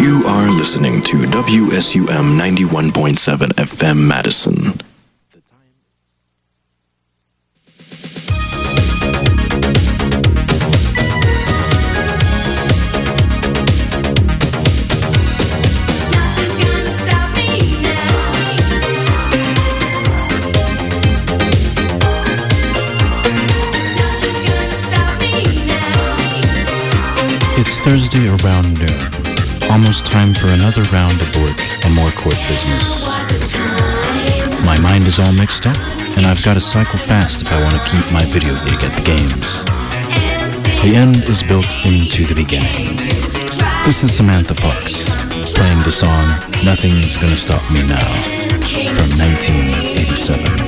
You are listening to WSUM 91.7 FM Madison. Thursday around. Almost time for another round of work and more court business. My mind is all mixed up, and I've got to cycle fast if I want to keep my video gig at the games. The end is built into the beginning. This is Samantha Fox playing the song Nothing's Gonna Stop Me Now from 1987.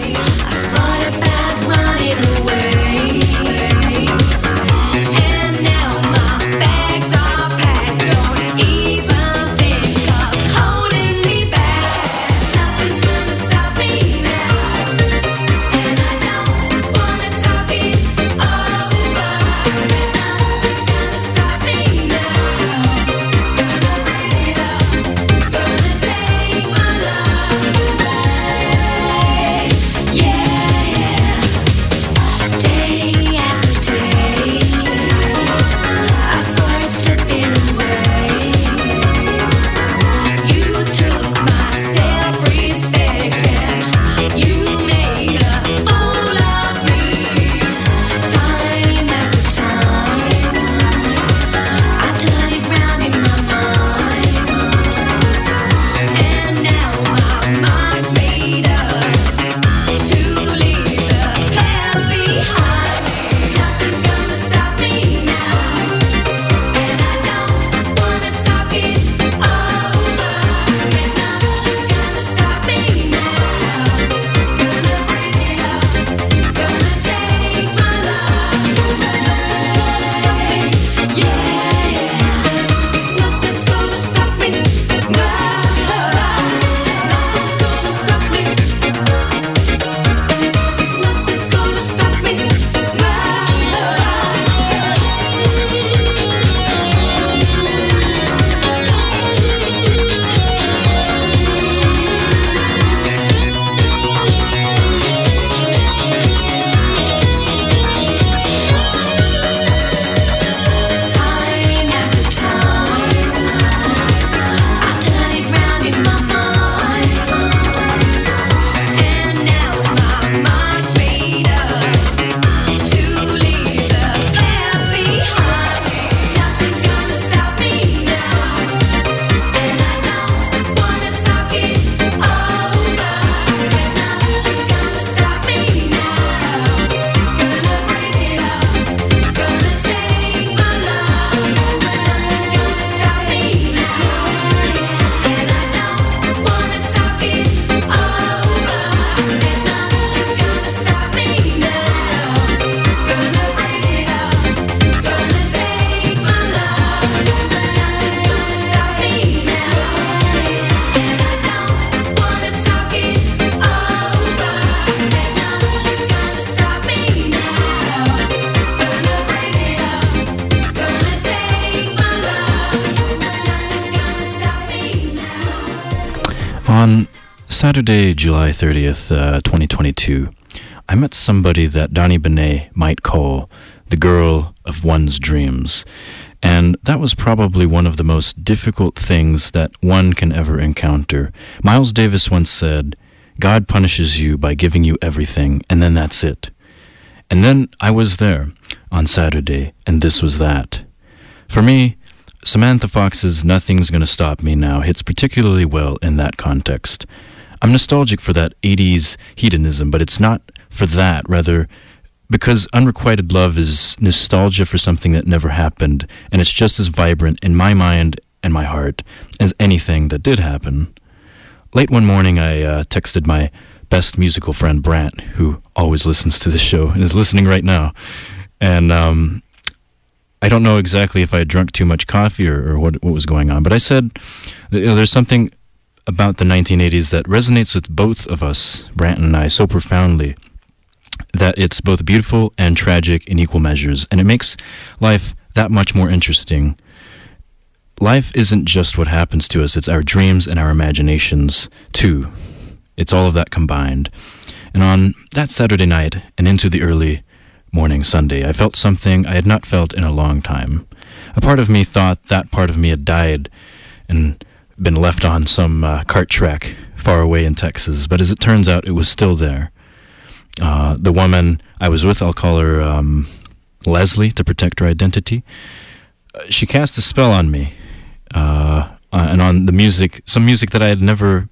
Saturday, July 30th, uh, 2022, I met somebody that Donny Benét might call the girl of one's dreams. And that was probably one of the most difficult things that one can ever encounter. Miles Davis once said, God punishes you by giving you everything, and then that's it. And then I was there on Saturday, and this was that. For me, Samantha Fox's Nothing's Gonna Stop Me Now hits particularly well in that context. I'm nostalgic for that 80s hedonism, but it's not for that, rather, because unrequited love is nostalgia for something that never happened, and it's just as vibrant in my mind and my heart as anything that did happen. Late one morning, I uh, texted my best musical friend Brant, who always listens to the show and is listening right now. And um, I don't know exactly if I had drunk too much coffee or, or what, what was going on, but I said there's something about the 1980s that resonates with both of us, Brant and I, so profoundly that it's both beautiful and tragic in equal measures, and it makes life that much more interesting. life isn't just what happens to us, it's our dreams and our imaginations too. It's all of that combined. And on that Saturday night and into the early morning Sunday, I felt something I had not felt in a long time. A part of me thought that part of me had died and been left on some uh, cart track far away in Texas, but as it turns out, it was still there. Uh, the woman I was with, I'll call her um, Leslie to protect her identity. Uh, she cast a spell on me, uh, and on the music, some music that I had never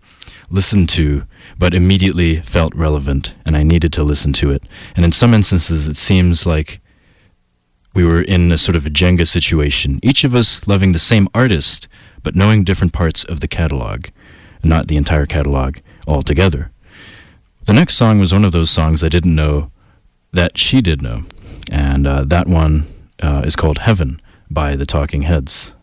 listened to, but immediately felt relevant, and I needed to listen to it. And in some instances, it seems like we were in a sort of a Jenga situation, each of us loving the same artist, but knowing different parts of the catalog, not the entire catalog altogether. The next song was one of those songs I didn't know that she did know, and uh, that one uh, is called Heaven by the Talking Heads.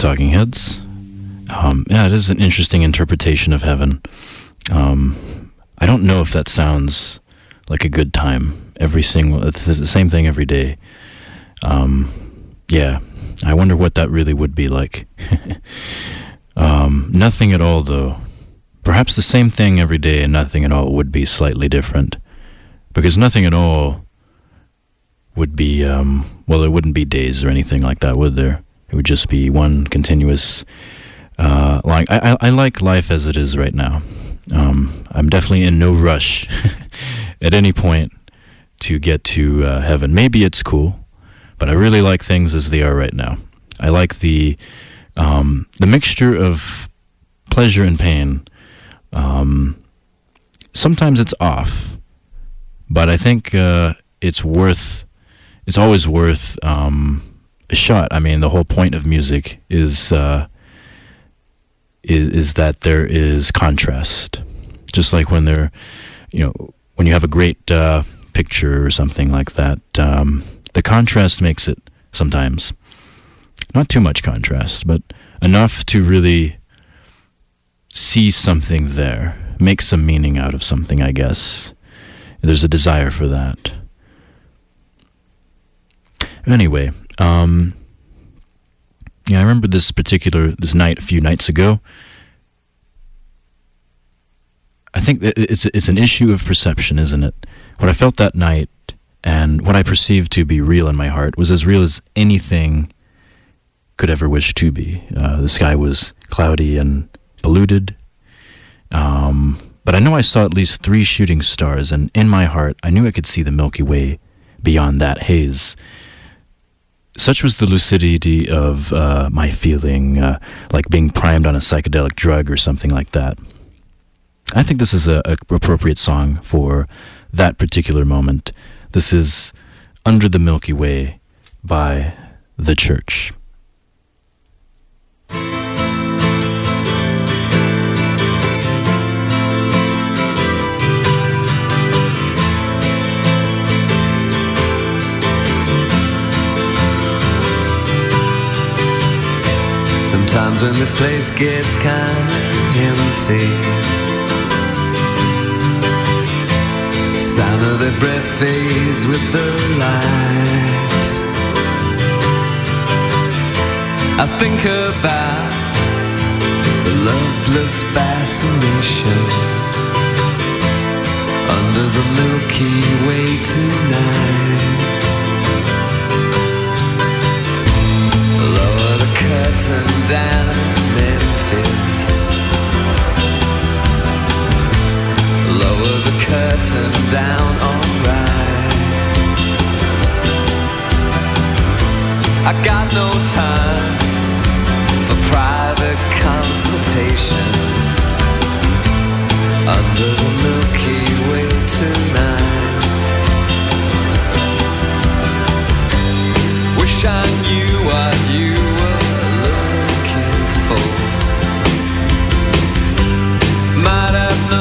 Talking Heads. Um, yeah, it is an interesting interpretation of heaven. Um, I don't know if that sounds like a good time. Every single, it's the same thing every day. Um, yeah, I wonder what that really would be like. um, nothing at all, though. Perhaps the same thing every day and nothing at all would be slightly different. Because nothing at all would be, um, well, there wouldn't be days or anything like that, would there? It would just be one continuous. Uh, I, I, I like life as it is right now. Um, I'm definitely in no rush at any point to get to uh, heaven. Maybe it's cool, but I really like things as they are right now. I like the um, the mixture of pleasure and pain. Um, sometimes it's off, but I think uh, it's worth. It's always worth um, shot. I mean, the whole point of music is uh, is, is that there is contrast. Just like when there, you know, when you have a great uh, picture or something like that, um, the contrast makes it sometimes. Not too much contrast, but enough to really see something there, make some meaning out of something, I guess. There's a desire for that. Anyway, um, yeah, I remember this particular this night a few nights ago. I think it's it's an issue of perception, isn't it? What I felt that night and what I perceived to be real in my heart was as real as anything could ever wish to be. Uh, the sky was cloudy and polluted, um, but I know I saw at least three shooting stars, and in my heart, I knew I could see the Milky Way beyond that haze such was the lucidity of uh, my feeling, uh, like being primed on a psychedelic drug or something like that. I think this is a, a appropriate song for that particular moment. This is "Under the Milky Way" by The Church. Sometimes when this place gets kinda empty, sound of their breath fades with the light. I think about the loveless fascination under the Milky Way tonight. Curtain down, Memphis. Lower the curtain down, alright. I got no time for private consultation under the Milky Way tonight. Wish I knew what you were for. Might have known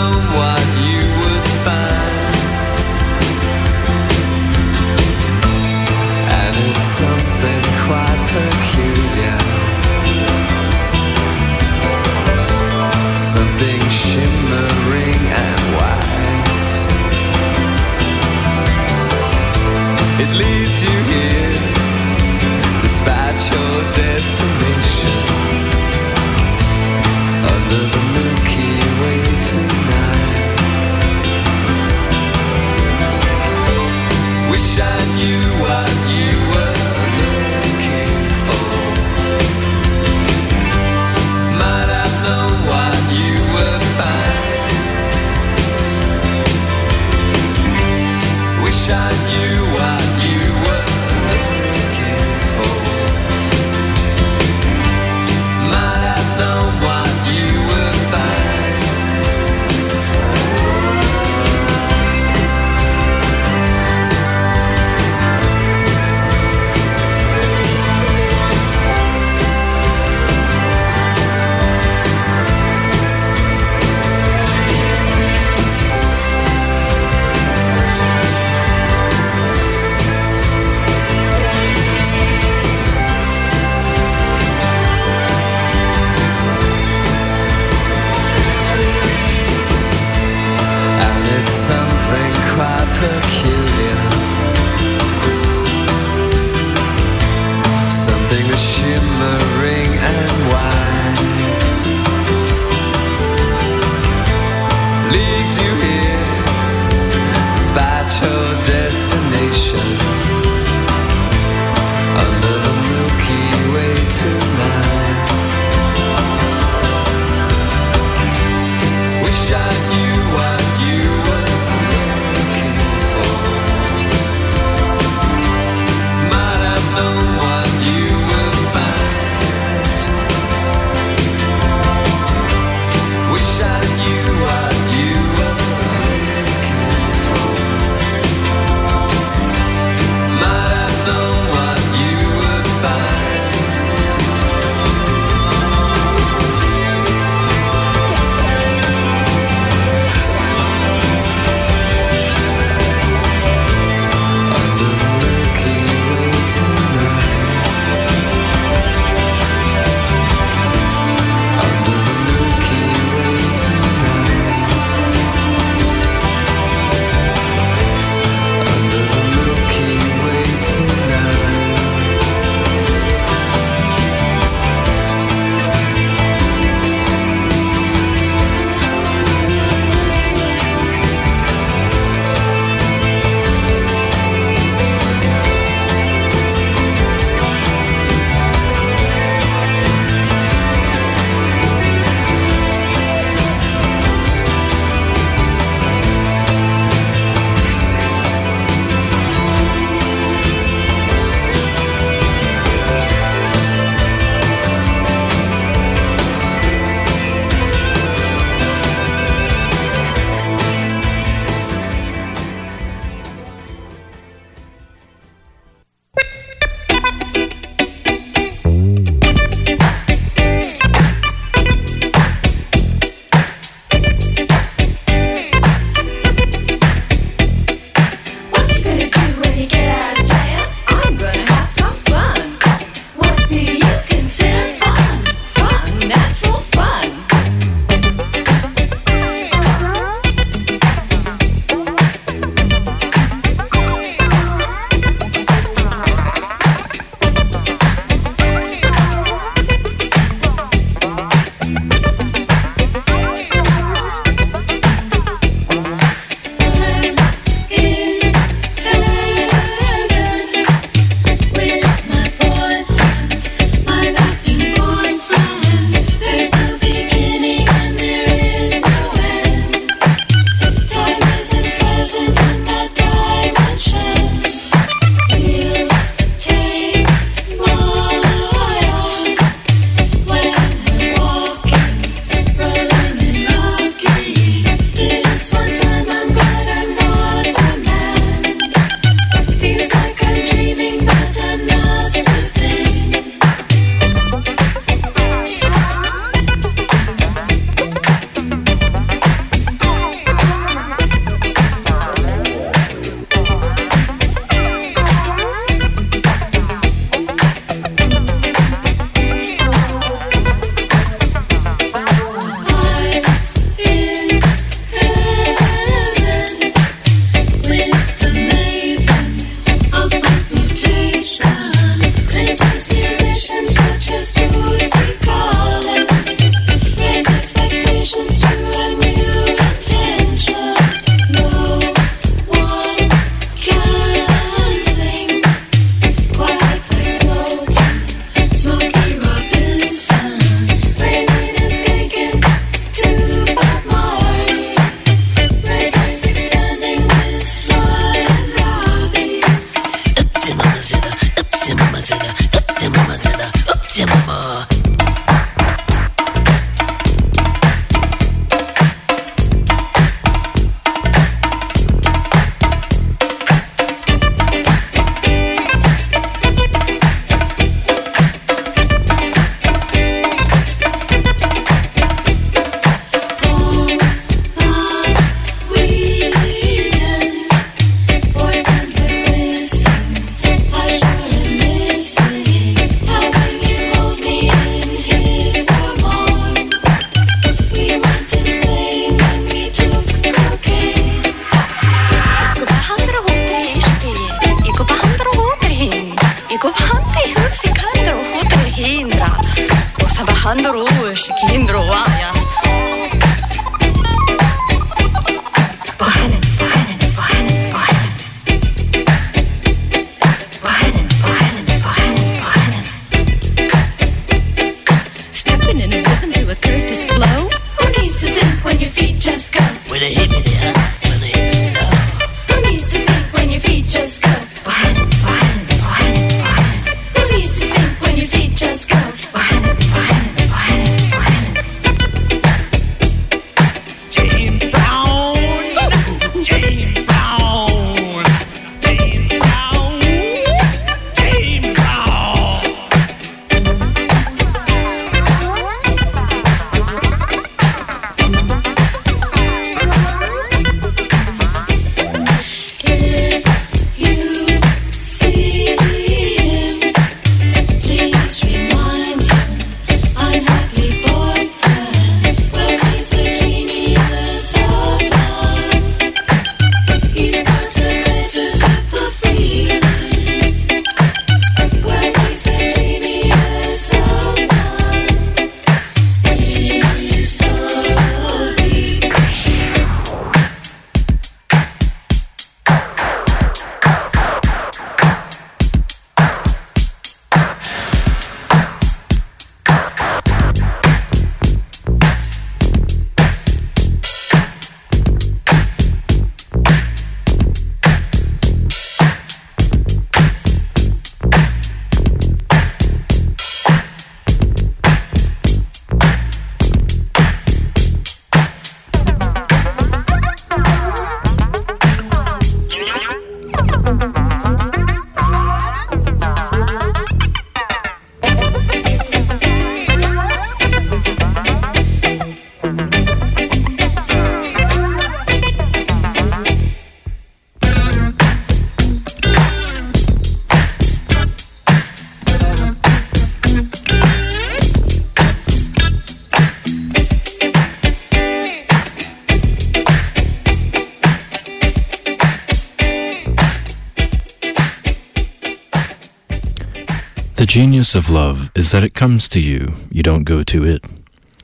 Genius of love is that it comes to you, you don't go to it.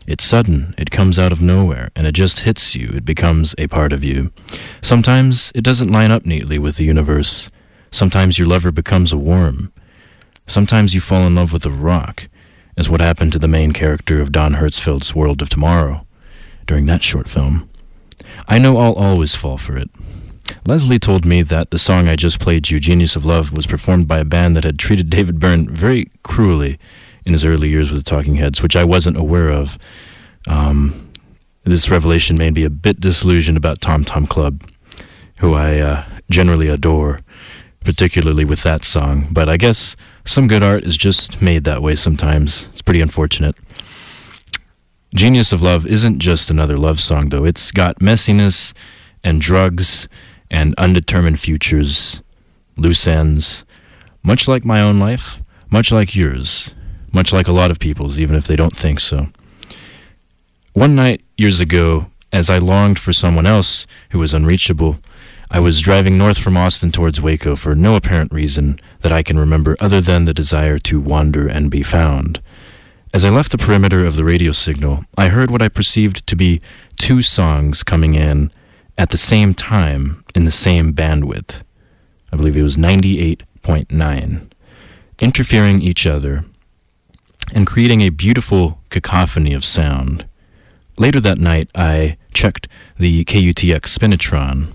It's sudden, it comes out of nowhere, and it just hits you, it becomes a part of you. Sometimes it doesn't line up neatly with the universe. Sometimes your lover becomes a worm. Sometimes you fall in love with a rock, as what happened to the main character of Don Hertzfeldt's World of Tomorrow during that short film. I know I'll always fall for it. Leslie told me that the song I just played, You Genius of Love, was performed by a band that had treated David Byrne very cruelly in his early years with the Talking Heads, which I wasn't aware of. Um, this revelation made me a bit disillusioned about Tom Tom Club, who I uh, generally adore, particularly with that song. But I guess some good art is just made that way sometimes. It's pretty unfortunate. Genius of Love isn't just another love song, though. It's got messiness and drugs and undetermined futures, loose ends, much like my own life, much like yours, much like a lot of people's, even if they don't think so. One night, years ago, as I longed for someone else who was unreachable, I was driving north from Austin towards Waco for no apparent reason that I can remember other than the desire to wander and be found. As I left the perimeter of the radio signal, I heard what I perceived to be two songs coming in at the same time in the same bandwidth. I believe it was 98.9, interfering each other and creating a beautiful cacophony of sound. Later that night, I checked the KUTX Spinitron,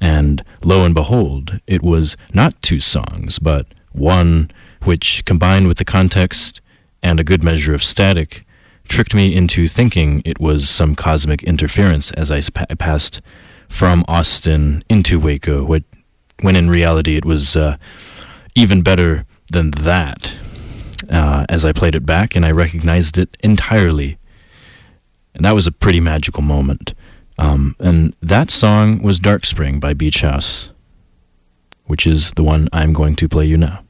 and lo and behold, it was not two songs, but one which, combined with the context and a good measure of static tricked me into thinking it was some cosmic interference as I passed from Austin into Waco, what, when in reality it was uh, even better than that. Uh, as I played it back, and I recognized it entirely. And that was a pretty magical moment. Um, and that song was Dark Spring by Beach House, which is the one I'm going to play you now.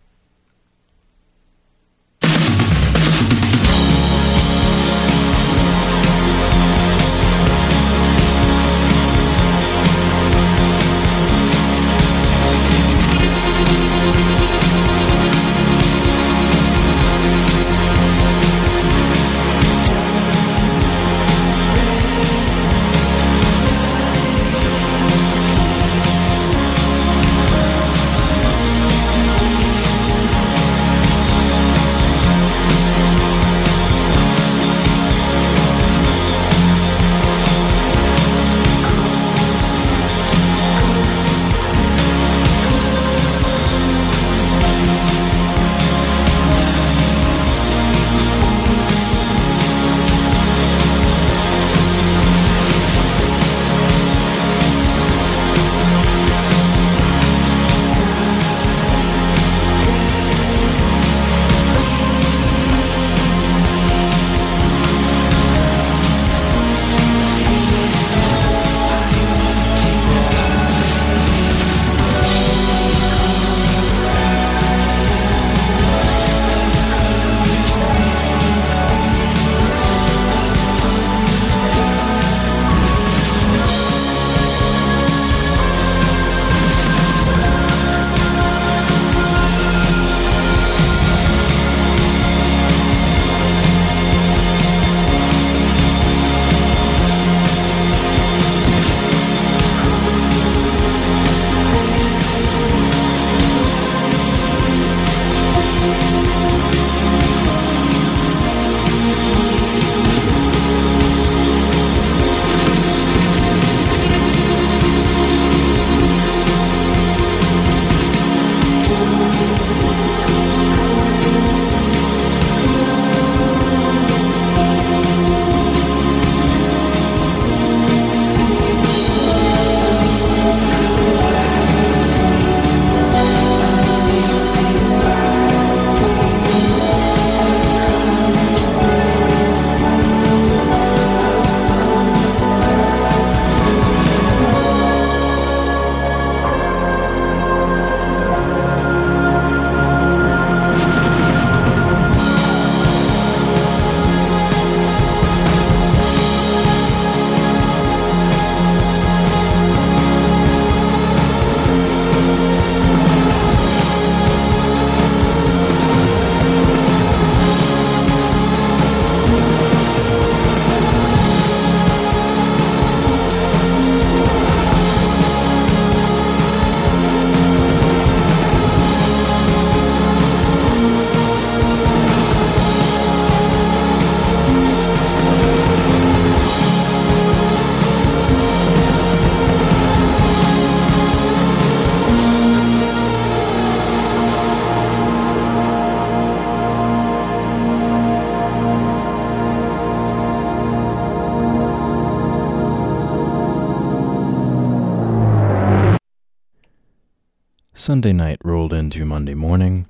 Sunday night rolled into Monday morning,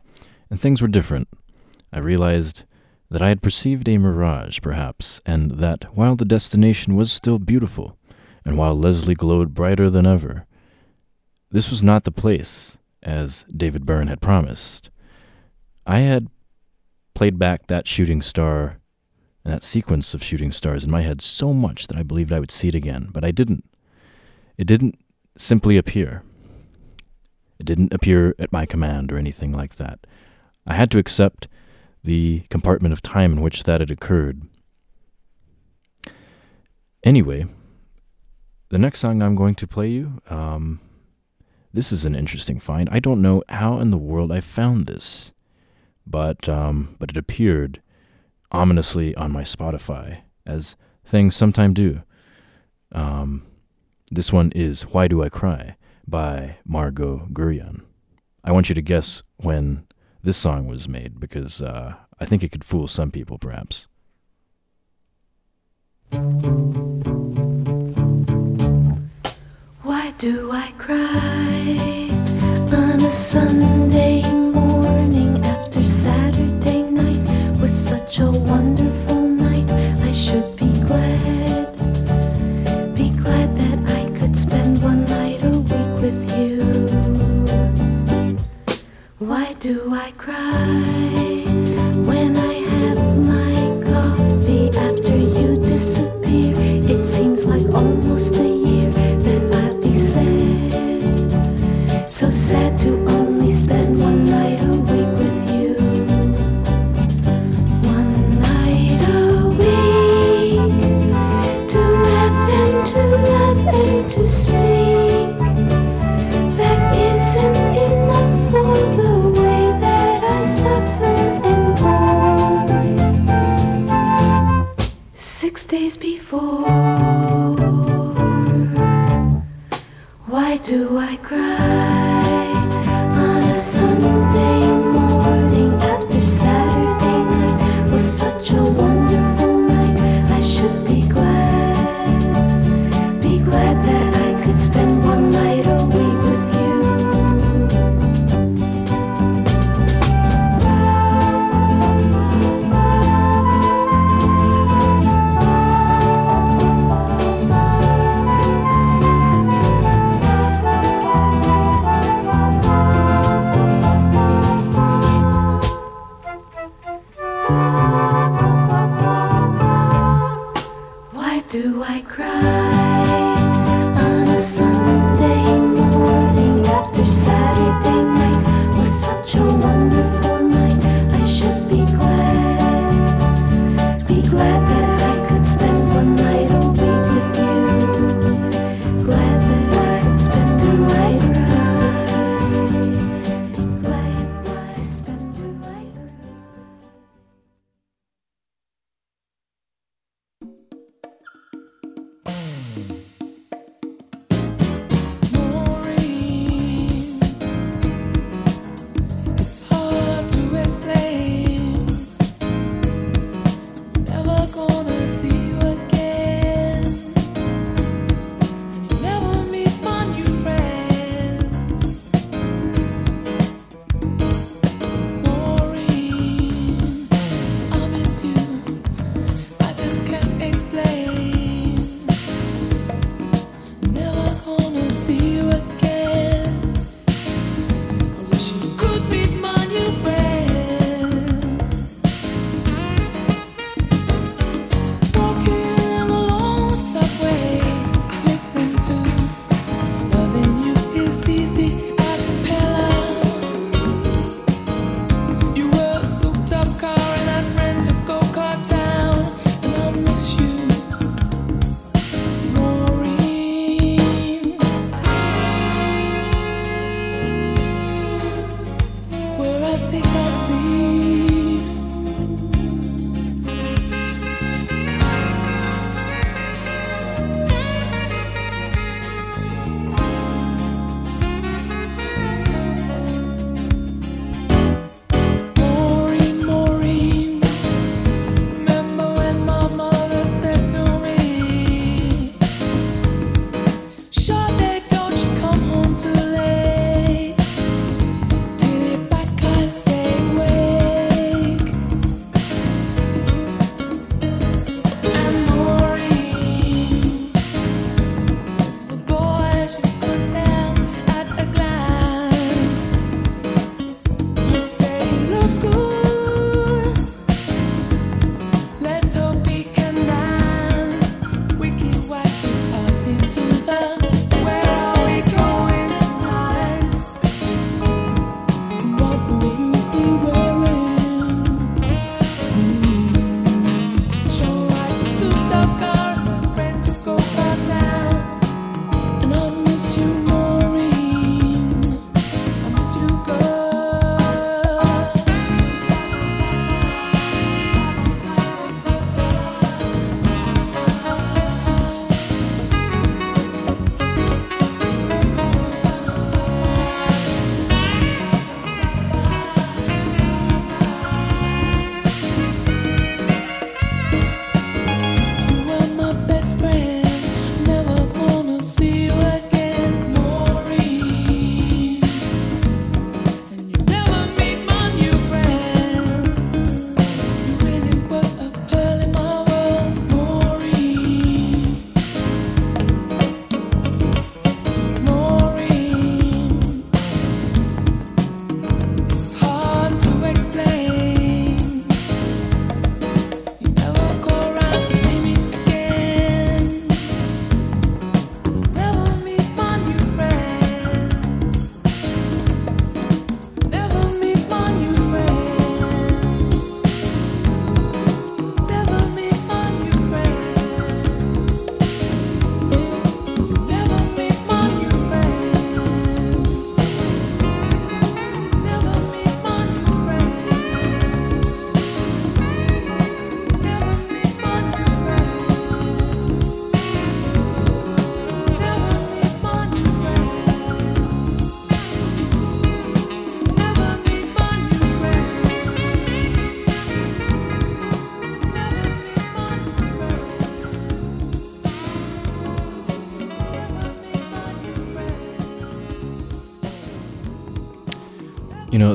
and things were different. I realized that I had perceived a mirage, perhaps, and that while the destination was still beautiful, and while Leslie glowed brighter than ever, this was not the place, as David Byrne had promised. I had played back that shooting star and that sequence of shooting stars in my head so much that I believed I would see it again, but I didn't. It didn't simply appear. It didn't appear at my command or anything like that. I had to accept the compartment of time in which that had occurred. Anyway, the next song I'm going to play you, um, this is an interesting find. I don't know how in the world I found this, but um, but it appeared ominously on my Spotify, as things sometimes do. Um, this one is "Why Do I Cry" by Margo Guryan. I want you to guess when this song was made because uh, I think it could fool some people, perhaps. Why do I cry on a Sunday morning after Saturday night with such a wonderful? I cry.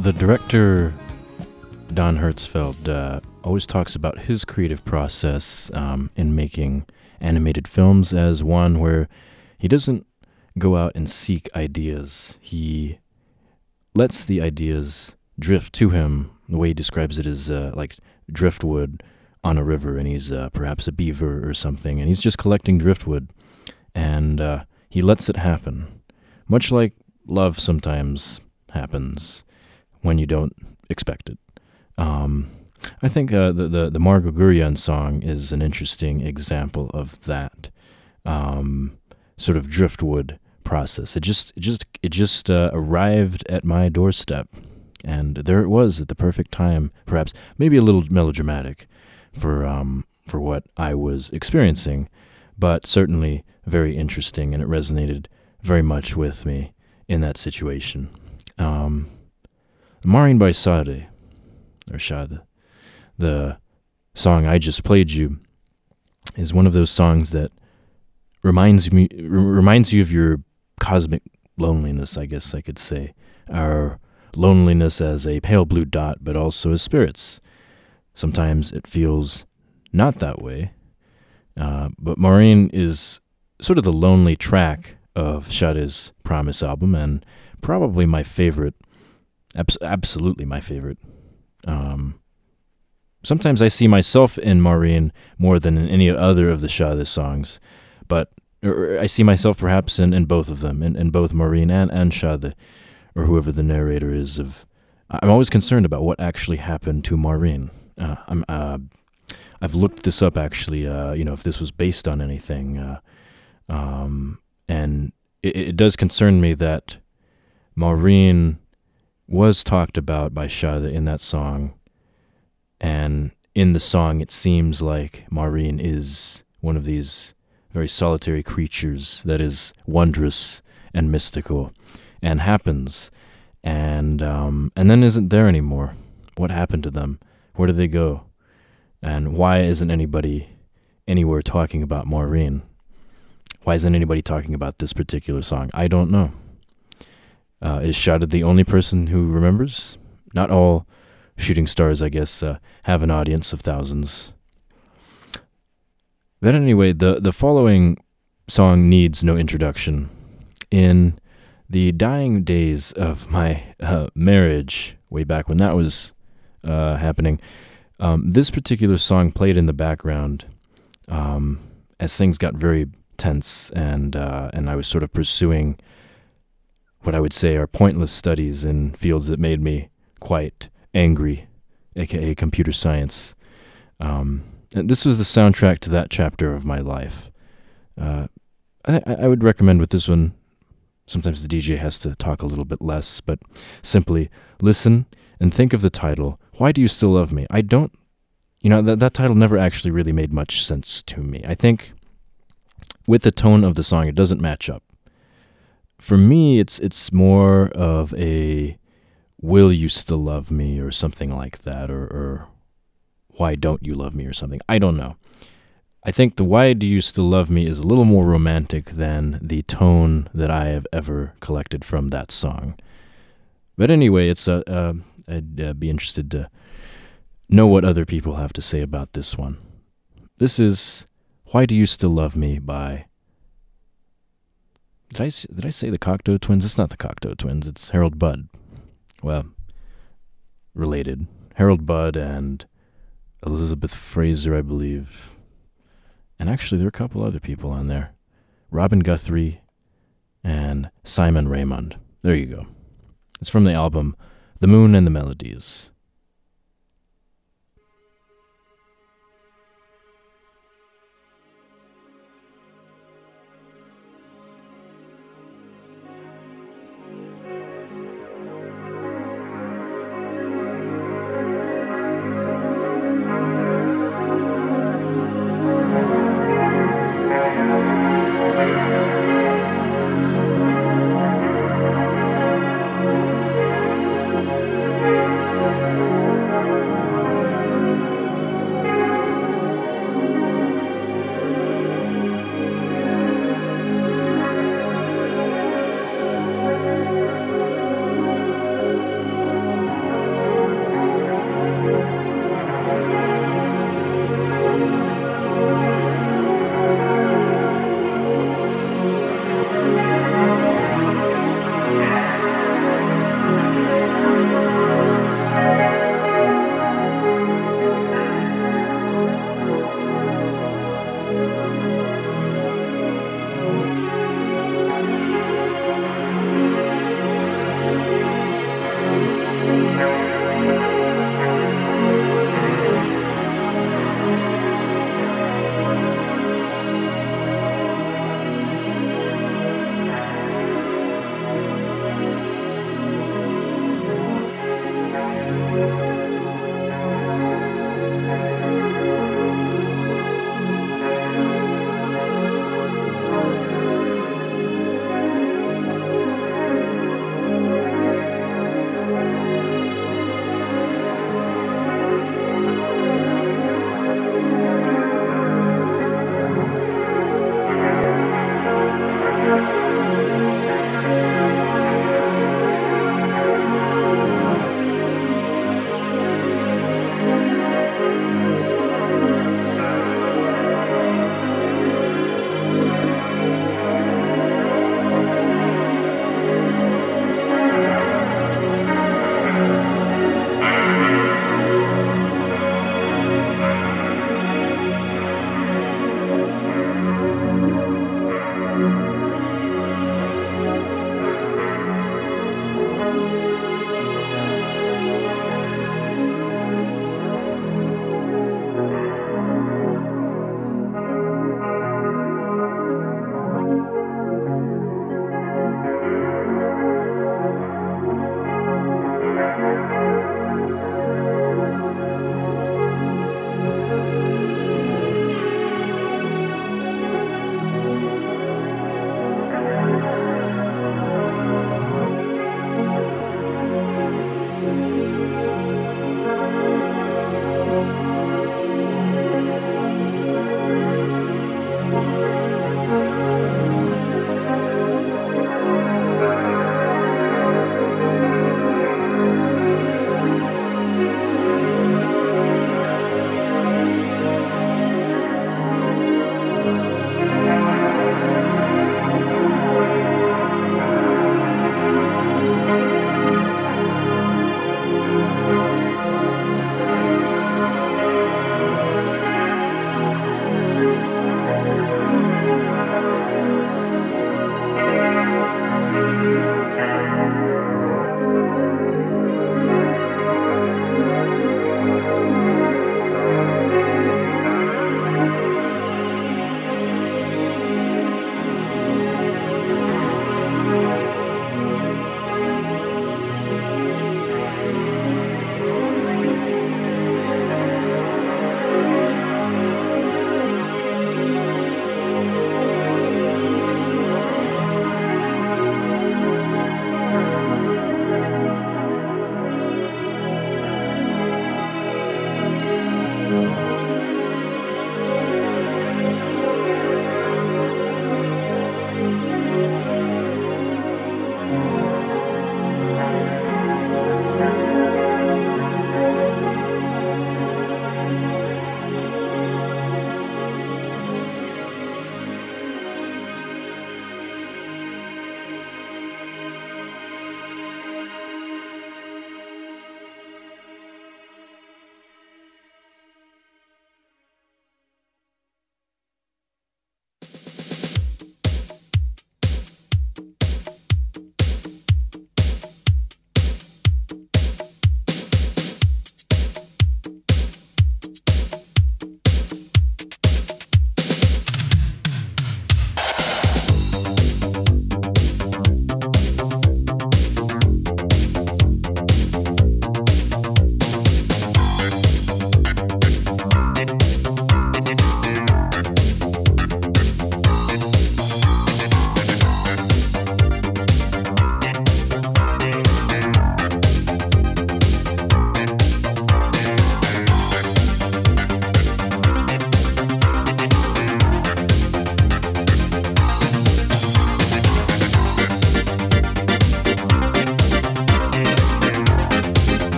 The director Don Hertzfeldt uh, always talks about his creative process um, in making animated films as one where he doesn't go out and seek ideas. He lets the ideas drift to him. The way he describes it is uh, like driftwood on a river, and he's uh, perhaps a beaver or something, and he's just collecting driftwood, and uh, he lets it happen. Much like love sometimes happens when you don't expect it. Um, I think uh, the, the the Margo Guryan song is an interesting example of that um, sort of driftwood process. It just it just it just uh, arrived at my doorstep, and there it was at the perfect time. Perhaps maybe a little melodramatic for um, for what I was experiencing, but certainly very interesting, and it resonated very much with me in that situation. Um, Maureen by Sade, or Shade, the song I just played you, is one of those songs that reminds me reminds you of your cosmic loneliness, I guess I could say, our loneliness as a pale blue dot, but also as spirits. Sometimes it feels not that way, uh, but Maureen is sort of the lonely track of Sade's Promise album, and probably my favorite, abs- absolutely my favorite. Um, sometimes I see myself in Maureen more than in any other of the Sade songs, but I see myself perhaps in, in both of them, in, in both Maureen and, and Sade, or whoever the narrator is. Of I'm always concerned about what actually happened to Maureen. Uh, I'm, uh, I've looked this up actually, uh, you know, if this was based on anything. Uh, um, and it, it does concern me that Maureen was talked about by Sade in that song. And in the song, it seems like Maureen is one of these very solitary creatures that is wondrous and mystical and happens and um, and then isn't there anymore. What happened to them? Where did they go? And why isn't anybody anywhere talking about Maureen? Why isn't anybody talking about this particular song? I don't know. Uh, is Sade the only person who remembers? Not all shooting stars, I guess, uh, have an audience of thousands. But anyway, the, the following song needs no introduction. In the dying days of my uh, marriage, way back when that was uh, happening, um, this particular song played in the background um, as things got very tense, and uh, and I was sort of pursuing what I would say are pointless studies in fields that made me quite angry, aka computer science. Um, and this was the soundtrack to that chapter of my life. Uh, I, I would recommend with this one. Sometimes the DJ has to talk a little bit less, but simply listen and think of the title. Why do you still love me? I don't. You know that that title never actually really made much sense to me. I think with the tone of the song, it doesn't match up. For me, it's it's more of a "Will you still love me?" or something like that, or, or "Why don't you love me?" or something. I don't know. I think the "Why do you still love me?" is a little more romantic than the tone that I have ever collected from that song. But anyway, it's uh, uh, I'd uh, be interested to know what other people have to say about this one. This is "Why Do You Still Love Me" by. Did I did I say the Cocteau Twins? It's not the Cocteau Twins. It's Harold Budd. Well, related. Harold Budd and Elizabeth Fraser, I believe. And actually, there are a couple other people on there Robin Guthrie and Simon Raymond. There you go. It's from the album The Moon and the Melodies.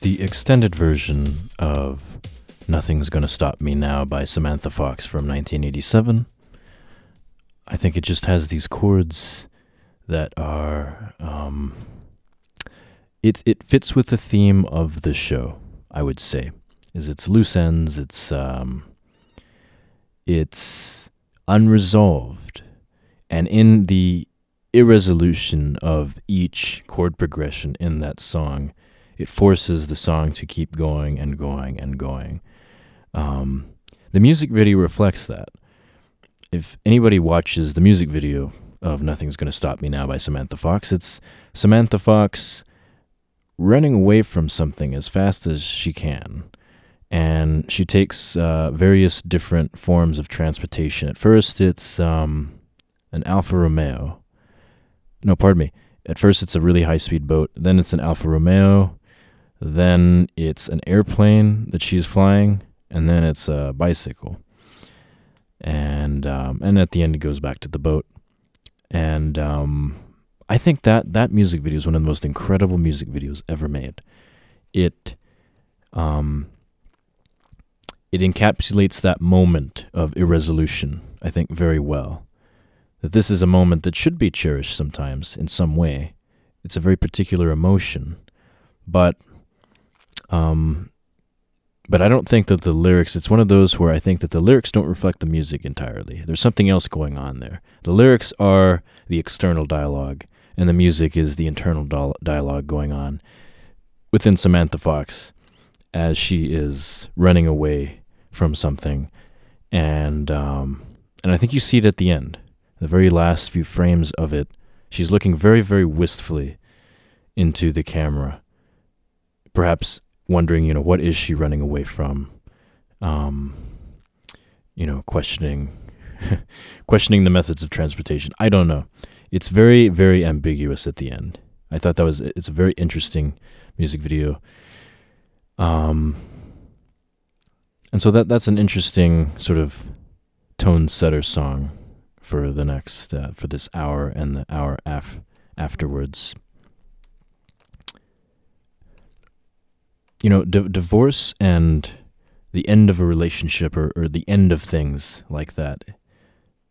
The extended version of Nothing's Gonna Stop Me Now by Samantha Fox from 1987. I think it just has these chords that are. Um, it, it fits with the theme of the show, I would say. Is it's loose ends, it's um, it's unresolved, and in the irresolution of each chord progression in that song, it forces the song to keep going and going and going. Um, the music video reflects that. If anybody watches the music video of Nothing's Gonna Stop Me Now by Samantha Fox, it's Samantha Fox running away from something as fast as she can. And she takes uh, various different forms of transportation. At first, it's um, an Alfa Romeo. No, pardon me. At first, it's a really high speed boat. Then it's an Alfa Romeo. Then it's an airplane that she's flying. And then it's a bicycle. And um, and at the end, it goes back to the boat. And um, I think that that music video is one of the most incredible music videos ever made. It um, it encapsulates that moment of irresolution, I think, very well. That this is a moment that should be cherished sometimes in some way. It's a very particular emotion, but um, but I don't think that the lyrics. It's one of those where I think that the lyrics don't reflect the music entirely. There's something else going on there. The lyrics are the external dialogue, and the music is the internal dial- dialogue going on within Samantha Fox as she is running away from something, and um, and I think you see it at the end, the very last few frames of it. She's looking very, very wistfully into the camera, perhaps wondering, you know, what is she running away from? Um, you know, questioning, questioning the methods of transportation. I don't know. it's very very ambiguous at the end. I thought that was it's a very interesting music video. Um, and so that that's an interesting sort of tone setter song for the next uh, for this hour and the hour af- afterwards. You know, di- divorce and the end of a relationship or, or the end of things like that.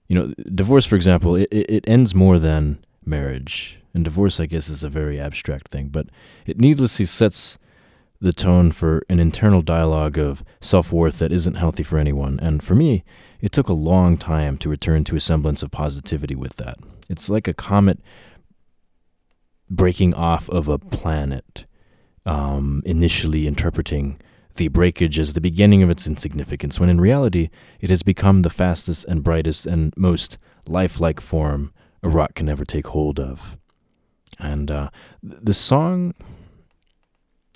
You know, divorce, for example, it it ends more than marriage. And divorce, I guess, is a very abstract thing, but it needlessly sets the tone for an internal dialogue of self worth that isn't healthy for anyone. And for me, it took a long time to return to a semblance of positivity with that. It's like a comet breaking off of a planet, um, initially interpreting the breakage as the beginning of its insignificance, when in reality, it has become the fastest and brightest and most lifelike form a rock can ever take hold of. And uh, the song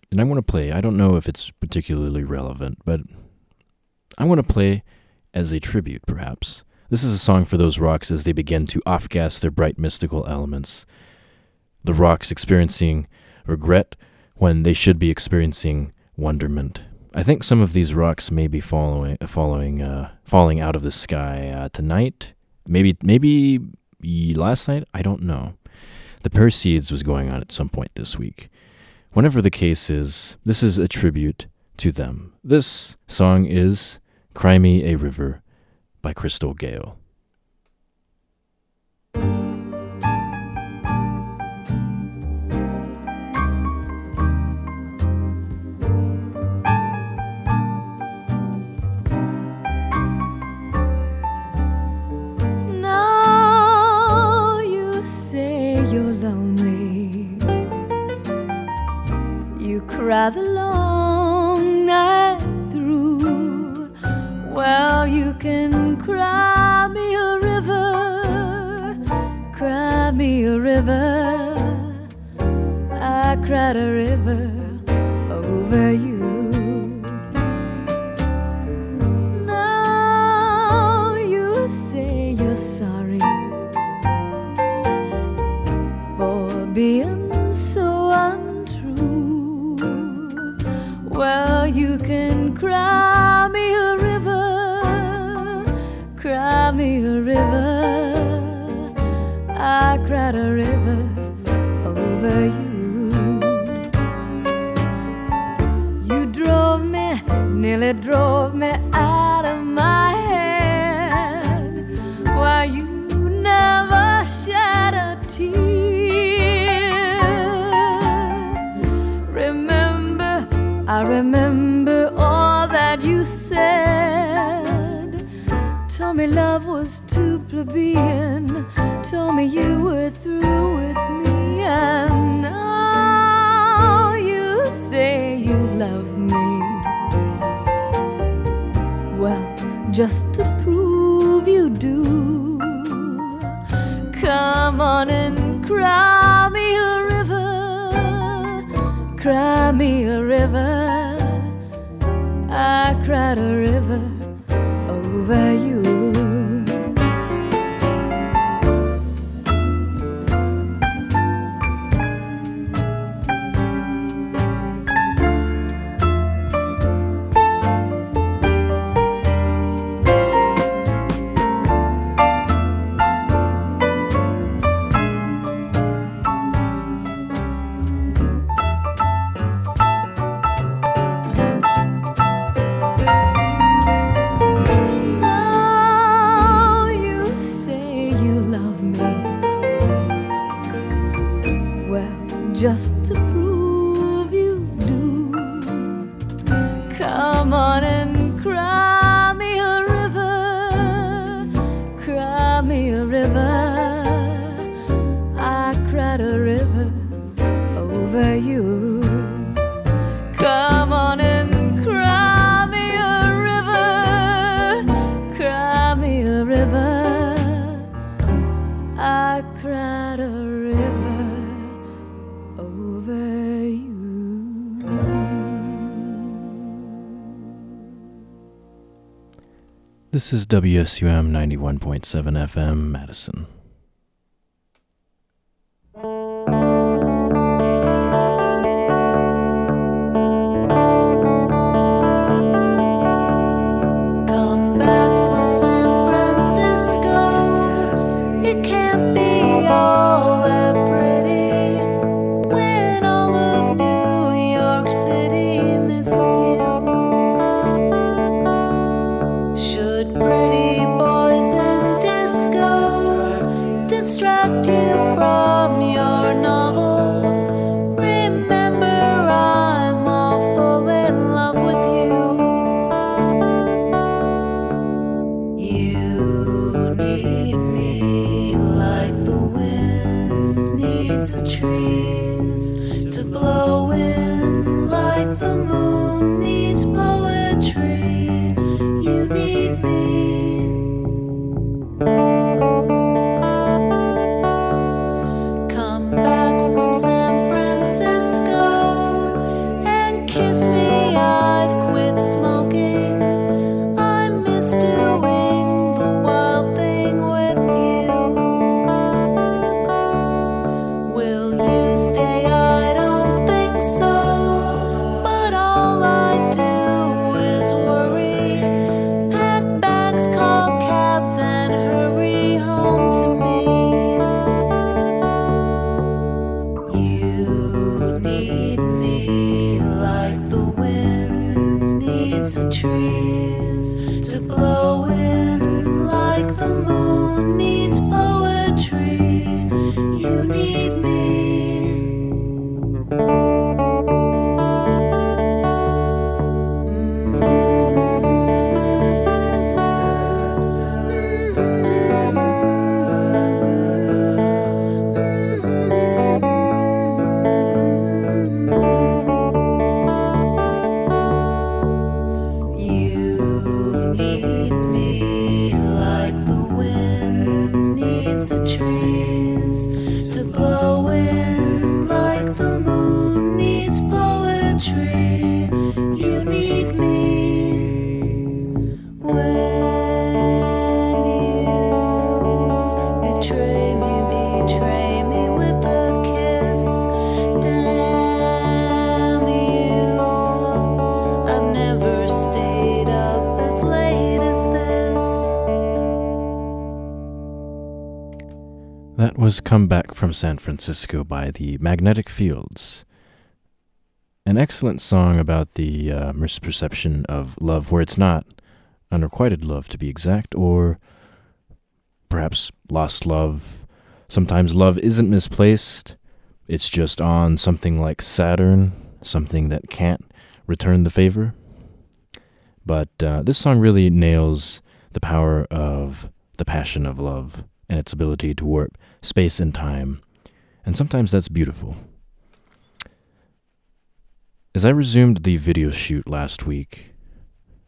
that I'm going to play, I don't know if it's particularly relevant, but I'm going to play as a tribute, perhaps. This is a song for those rocks as they begin to off gas their bright mystical elements. The rocks experiencing regret when they should be experiencing wonderment. I think some of these rocks may be following, following, uh, falling out of the sky uh, tonight. Maybe, maybe last night. I don't know. The Perseids was going on at some point this week. Whenever the case is, this is a tribute to them. This song is Cry Me a River by Crystal Gayle. Lonely. You cry the long night through. Well, you can cry me a river, cry me a river. I cried a river This is WSUM 91.7 FM, Madison. Come Back from San Francisco by the Magnetic Fields. An excellent song about the uh, misperception of love where it's not unrequited love, to be exact, or perhaps lost love. Sometimes love isn't misplaced, it's just on something like Saturn, something that can't return the favor. But uh, this song really nails the power of the passion of love and its ability to warp space and time. And sometimes that's beautiful. As I resumed the video shoot last week,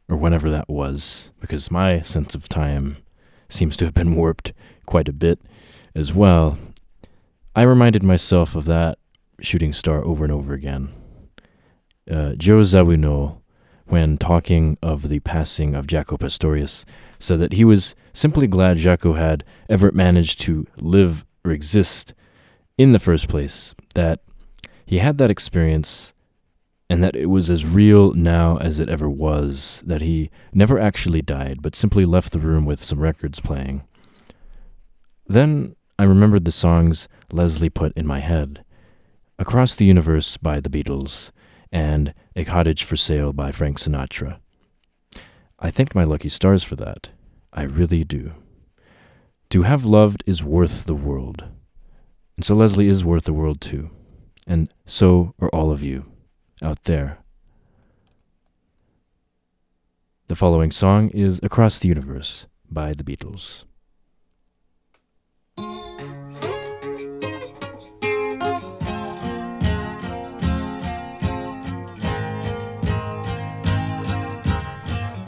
or whenever that was, because my sense of time seems to have been warped quite a bit as well, I reminded myself of that shooting star over and over again. Uh, Joe Zawinul, when talking of the passing of Jaco Pastorius, said that he was simply glad Jaco had ever managed to live or exist in the first place, that he had that experience and that it was as real now as it ever was, that he never actually died, but simply left the room with some records playing. Then I remembered the songs Leslie put in my head Across the Universe by the Beatles and A Cottage for Sale by Frank Sinatra. I thanked my lucky stars for that. I really do. To have loved is worth the world. And so Leslie is worth the world too. And so are all of you out there. The following song is Across the Universe by the Beatles.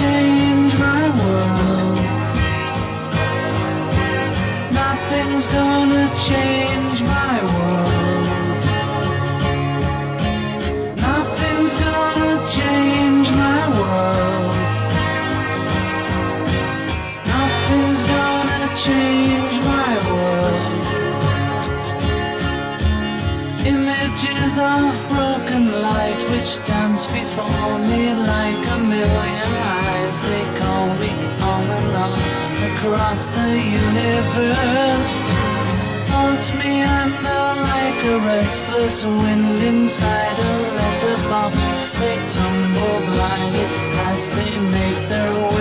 change my world. Nothing's gonna change my world. Nothing's gonna change my world. Nothing's gonna change my world. Images of broken light which dance before me like a million they call me on and on across the universe. Floats me under like a restless wind inside a letterbox. They tumble blindly as they make their way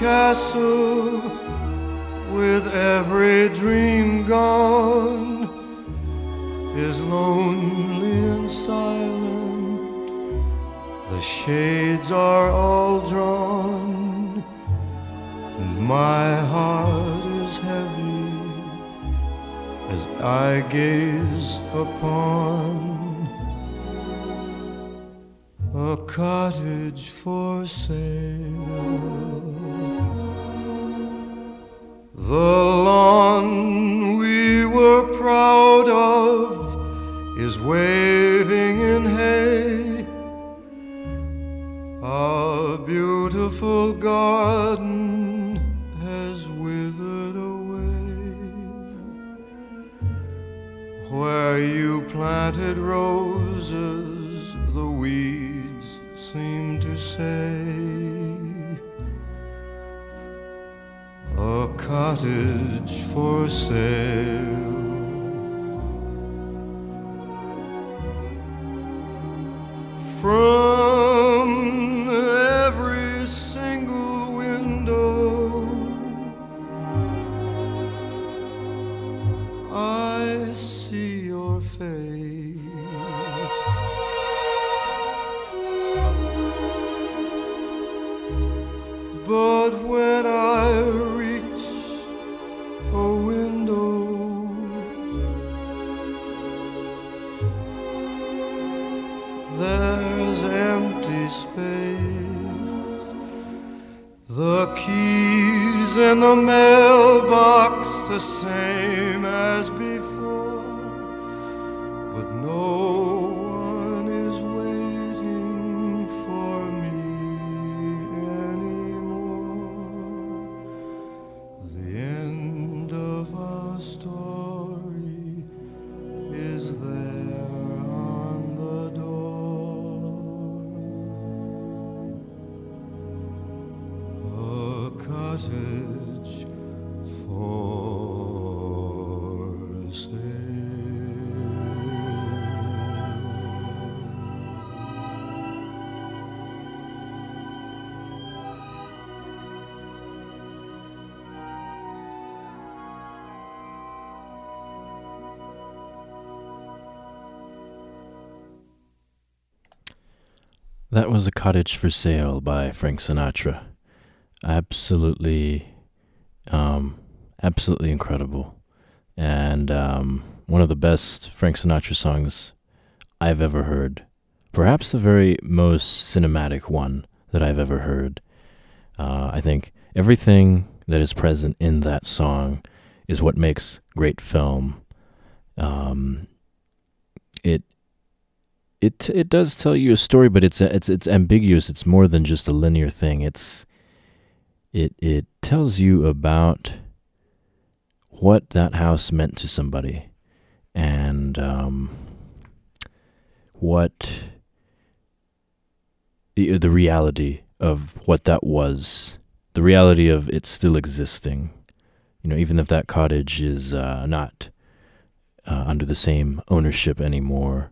castle with every dream gone is lonely and silent. The shades are all drawn, and my heart is heavy as I gaze upon a cottage for sale. The lawn we were proud of is waving in hay. A beautiful garden has withered away. Where you planted roses, the weeds say, A cottage for sale. From every single window, I see your face. But when I reach a window, there's empty space. The keys in the mailbox the same as That was A Cottage for Sale by Frank Sinatra. Absolutely, um, absolutely incredible. And um, one of the best Frank Sinatra songs I've ever heard. Perhaps the very most cinematic one that I've ever heard. Uh, I think everything that is present in that song is what makes great film. Um, it it it does tell you a story, but it's it's it's ambiguous. It's more than just a linear thing. It's it it tells you about what that house meant to somebody, and um, what the reality of what that was, the reality of it still existing. You know, even if that cottage is uh, not uh, under the same ownership anymore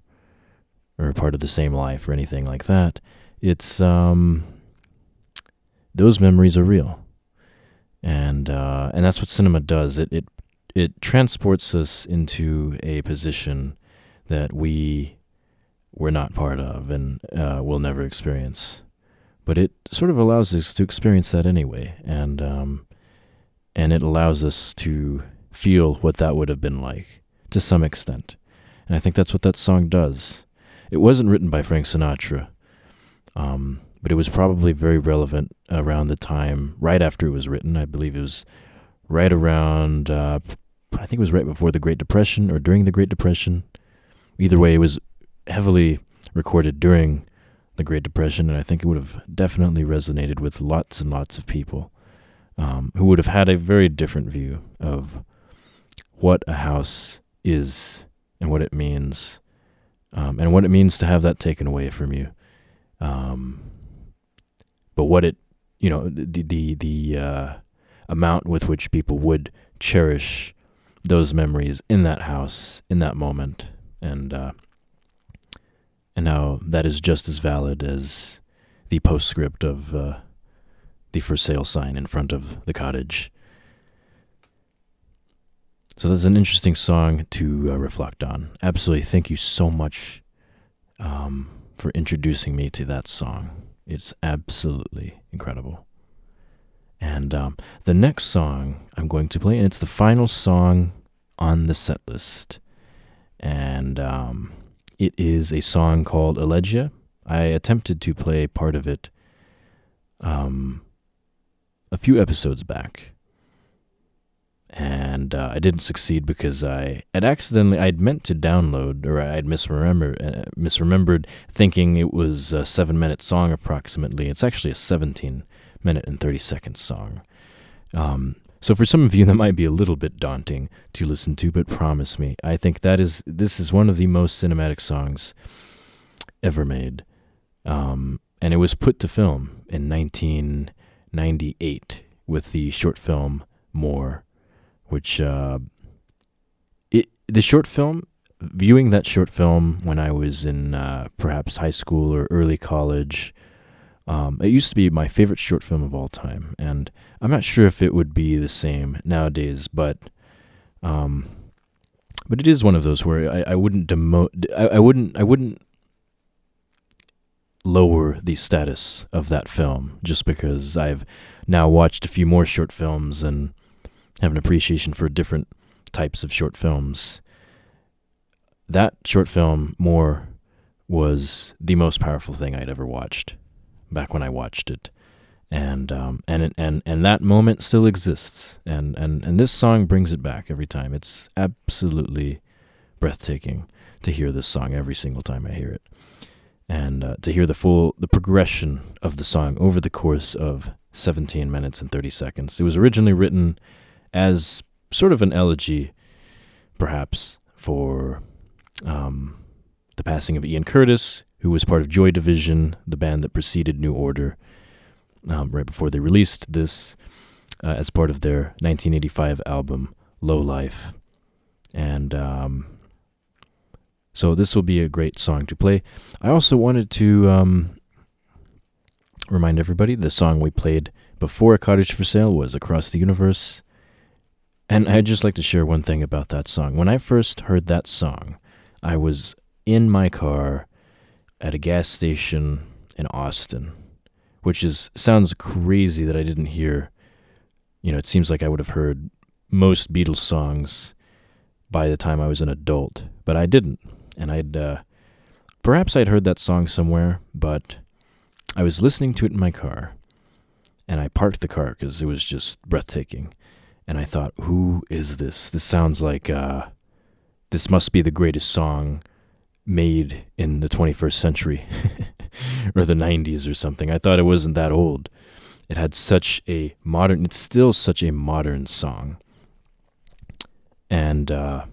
or part of the same life or anything like that. It's um those memories are real. And uh and that's what cinema does. It it it transports us into a position that we were not part of and uh, will never experience. But it sort of allows us to experience that anyway, and um, and it allows us to feel what that would have been like to some extent. And I think that's what that song does. It wasn't written by Frank Sinatra, um, but it was probably very relevant around the time right after it was written. I believe it was right around, uh, I think it was right before the Great Depression or during the Great Depression. Either way, it was heavily recorded during the Great Depression, and I think it would have definitely resonated with lots and lots of people um, who would have had a very different view of what a house is and what it means um, and what it means to have that taken away from you. Um, but what it, you know, the the the uh, amount with which people would cherish those memories in that house in that moment, and uh, and now that is just as valid as the postscript of uh, the for sale sign in front of the cottage. So that's an interesting song to uh, reflect on. Absolutely. Thank you so much um, for introducing me to that song. It's absolutely incredible. And um, the next song I'm going to play, and it's the final song on the set list. And um, it is a song called Elegia. I attempted to play part of it um, a few episodes back and uh, I didn't succeed because I had accidentally I'd meant to download or I'd misremembered uh, misremembered thinking it was a seven minute song approximately. It's actually a seventeen minute and thirty second song. Um, so for some of you that might be a little bit daunting to listen to, but promise me, I think that is this is one of the most cinematic songs ever made, um, and it was put to film in 1998 with the short film More which uh, it the short film viewing that short film when I was in uh, perhaps high school or early college. Um, it used to be my favorite short film of all time, and I'm not sure if it would be the same nowadays, but um, but it is one of those where I, I wouldn't demote, I, I wouldn't, I wouldn't lower the status of that film just because I've now watched a few more short films and have an appreciation for different types of short films. That short film, more, was the most powerful thing I'd ever watched back when I watched it. And um, and and and that moment still exists, and, and and this song brings it back every time. It's absolutely breathtaking. to hear this song every single time I hear it. And uh, to hear the full the progression of the song over the course of 17 minutes and 30 seconds. It was originally written as sort of an elegy, perhaps, for um, the passing of Ian Curtis, who was part of Joy Division, the band that preceded New Order, um, right before they released this uh, as part of their 1985 album Low Life. And um, so this will be a great song to play. I also wanted to um, remind everybody the song we played before Cottage for Sale was Across the Universe. And I'd just like to share one thing about that song. When I first heard that song, I was in my car at a gas station in Austin, which is sounds crazy that I didn't hear. You know, it seems like I would have heard most Beatles songs by the time I was an adult, but I didn't. And I'd uh, perhaps I'd heard that song somewhere, but I was listening to it in my car, and I parked the car because it was just breathtaking. And I thought, who is this? This sounds like uh, this must be the greatest song made in the 21st century or the 90s or something. I thought it wasn't that old. It had such a modern, it's still such a modern song. And uh,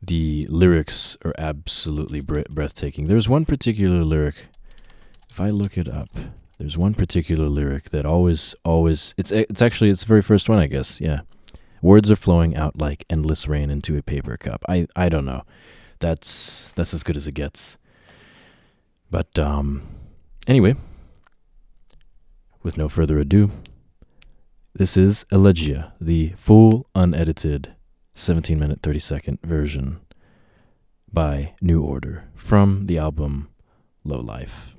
the lyrics are absolutely bre- breathtaking. There's one particular lyric, if I look it up, there's one particular lyric that always, always, it's, it's actually, it's the very first one, I guess, yeah. Words are flowing out like endless rain into a paper cup. I, I don't know. That's, that's as good as it gets. But, um, anyway, with no further ado, this is Elegia, the full unedited 17 minute 30 second version by New Order from the album Low Life.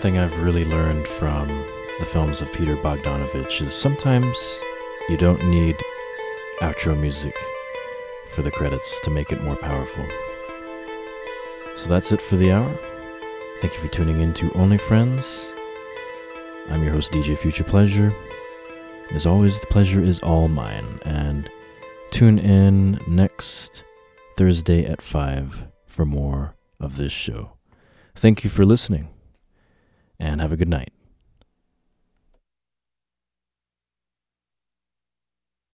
Thing I've really learned from the films of Peter Bogdanovich is sometimes you don't need outro music for the credits to make it more powerful. So that's it for the hour. Thank you for tuning in to Only Friends. I'm your host, DJ Future Pleasure. As always, the pleasure is all mine. And tune in next Thursday at 5 for more of this show. Thank you for listening, and have a good night.